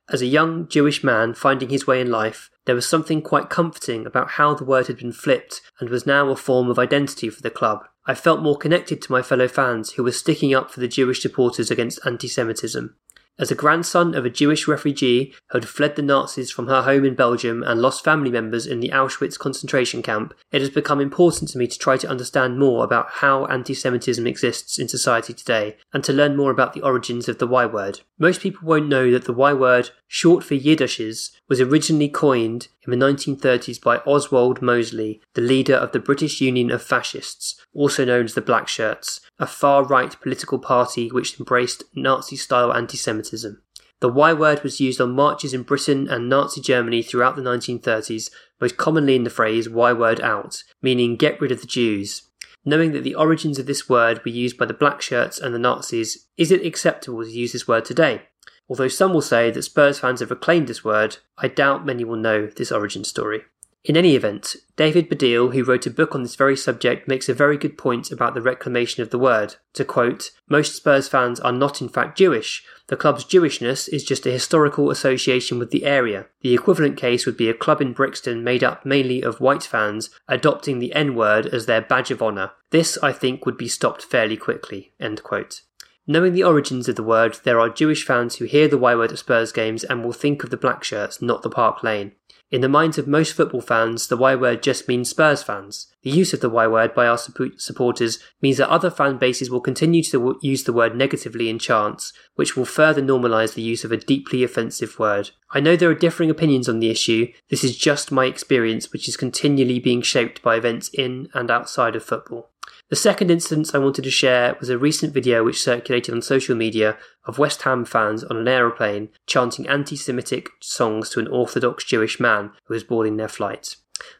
As a young Jewish man finding his way in life, there was something quite comforting about how the word had been flipped and was now a form of identity for the club. I felt more connected to my fellow fans who were sticking up for the Jewish supporters against anti Semitism. As a grandson of a Jewish refugee who had fled the Nazis from her home in Belgium and lost family members in the Auschwitz concentration camp, it has become important to me to try to understand more about how anti Semitism exists in society today and to learn more about the origins of the Y word. Most people won't know that the Y word, short for Yiddishes, was originally coined in the 1930s by Oswald Mosley, the leader of the British Union of Fascists, also known as the Black Shirts, a far right political party which embraced Nazi style anti Semitism. The Y word was used on marches in Britain and Nazi Germany throughout the 1930s, most commonly in the phrase Y word out, meaning get rid of the Jews. Knowing that the origins of this word were used by the Black Shirts and the Nazis, is it acceptable to use this word today? Although some will say that Spurs fans have reclaimed this word, I doubt many will know this origin story. In any event, David Baddiel, who wrote a book on this very subject, makes a very good point about the reclamation of the word. To quote, most Spurs fans are not in fact Jewish. The club's Jewishness is just a historical association with the area. The equivalent case would be a club in Brixton made up mainly of white fans adopting the N word as their badge of honour. This, I think, would be stopped fairly quickly. End quote. Knowing the origins of the word, there are Jewish fans who hear the Y word at Spurs games and will think of the black shirts, not the Park Lane. In the minds of most football fans, the Y word just means Spurs fans. The use of the Y word by our supporters means that other fan bases will continue to use the word negatively in chants, which will further normalise the use of a deeply offensive word. I know there are differing opinions on the issue. This is just my experience, which is continually being shaped by events in and outside of football. The second instance I wanted to share was a recent video which circulated on social media of West Ham fans on an aeroplane chanting anti Semitic songs to an Orthodox Jewish man who was boarding their flight.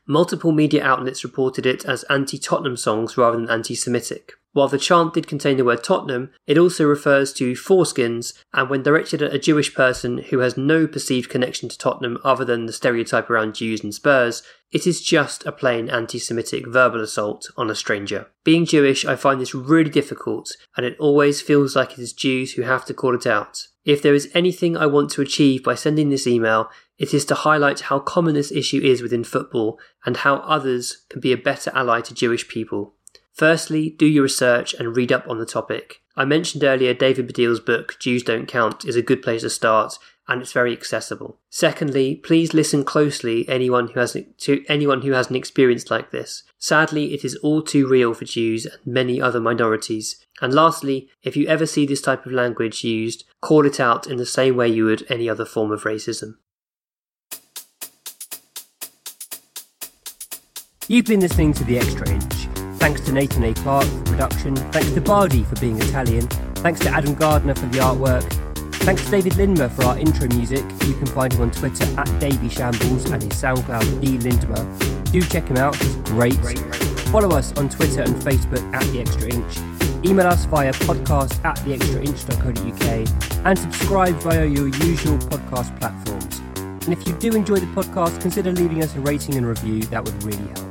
Multiple media outlets reported it as anti Tottenham songs rather than anti Semitic. While the chant did contain the word Tottenham, it also refers to foreskins, and when directed at a Jewish person who has no perceived connection to Tottenham other than the stereotype around Jews and Spurs, it is just a plain anti Semitic verbal assault on a stranger. Being Jewish, I find this really difficult, and it always feels like it is Jews who have to call it out. If there is anything I want to achieve by sending this email, it is to highlight how common this issue is within football and how others can be a better ally to Jewish people. Firstly, do your research and read up on the topic. I mentioned earlier David Baddiel's book, Jews Don't Count, is a good place to start and it's very accessible. Secondly, please listen closely anyone who has to anyone who has an experience like this. Sadly, it is all too real for Jews and many other minorities. And lastly, if you ever see this type of language used, call it out in the same way you would any other form of racism. You've been listening to The Extra Inch. Thanks to Nathan A. Clark for production. Thanks to Bardi for being Italian. Thanks to Adam Gardner for the artwork. Thanks to David Lindmer for our intro music. You can find him on Twitter at Davy Shambles and his SoundCloud D Lindmer. Do check him out, he's great. Follow us on Twitter and Facebook at The Extra Inch. Email us via podcast at theextrainch.co.uk and subscribe via your usual podcast platforms. And if you do enjoy the podcast, consider leaving us a rating and review, that would really help.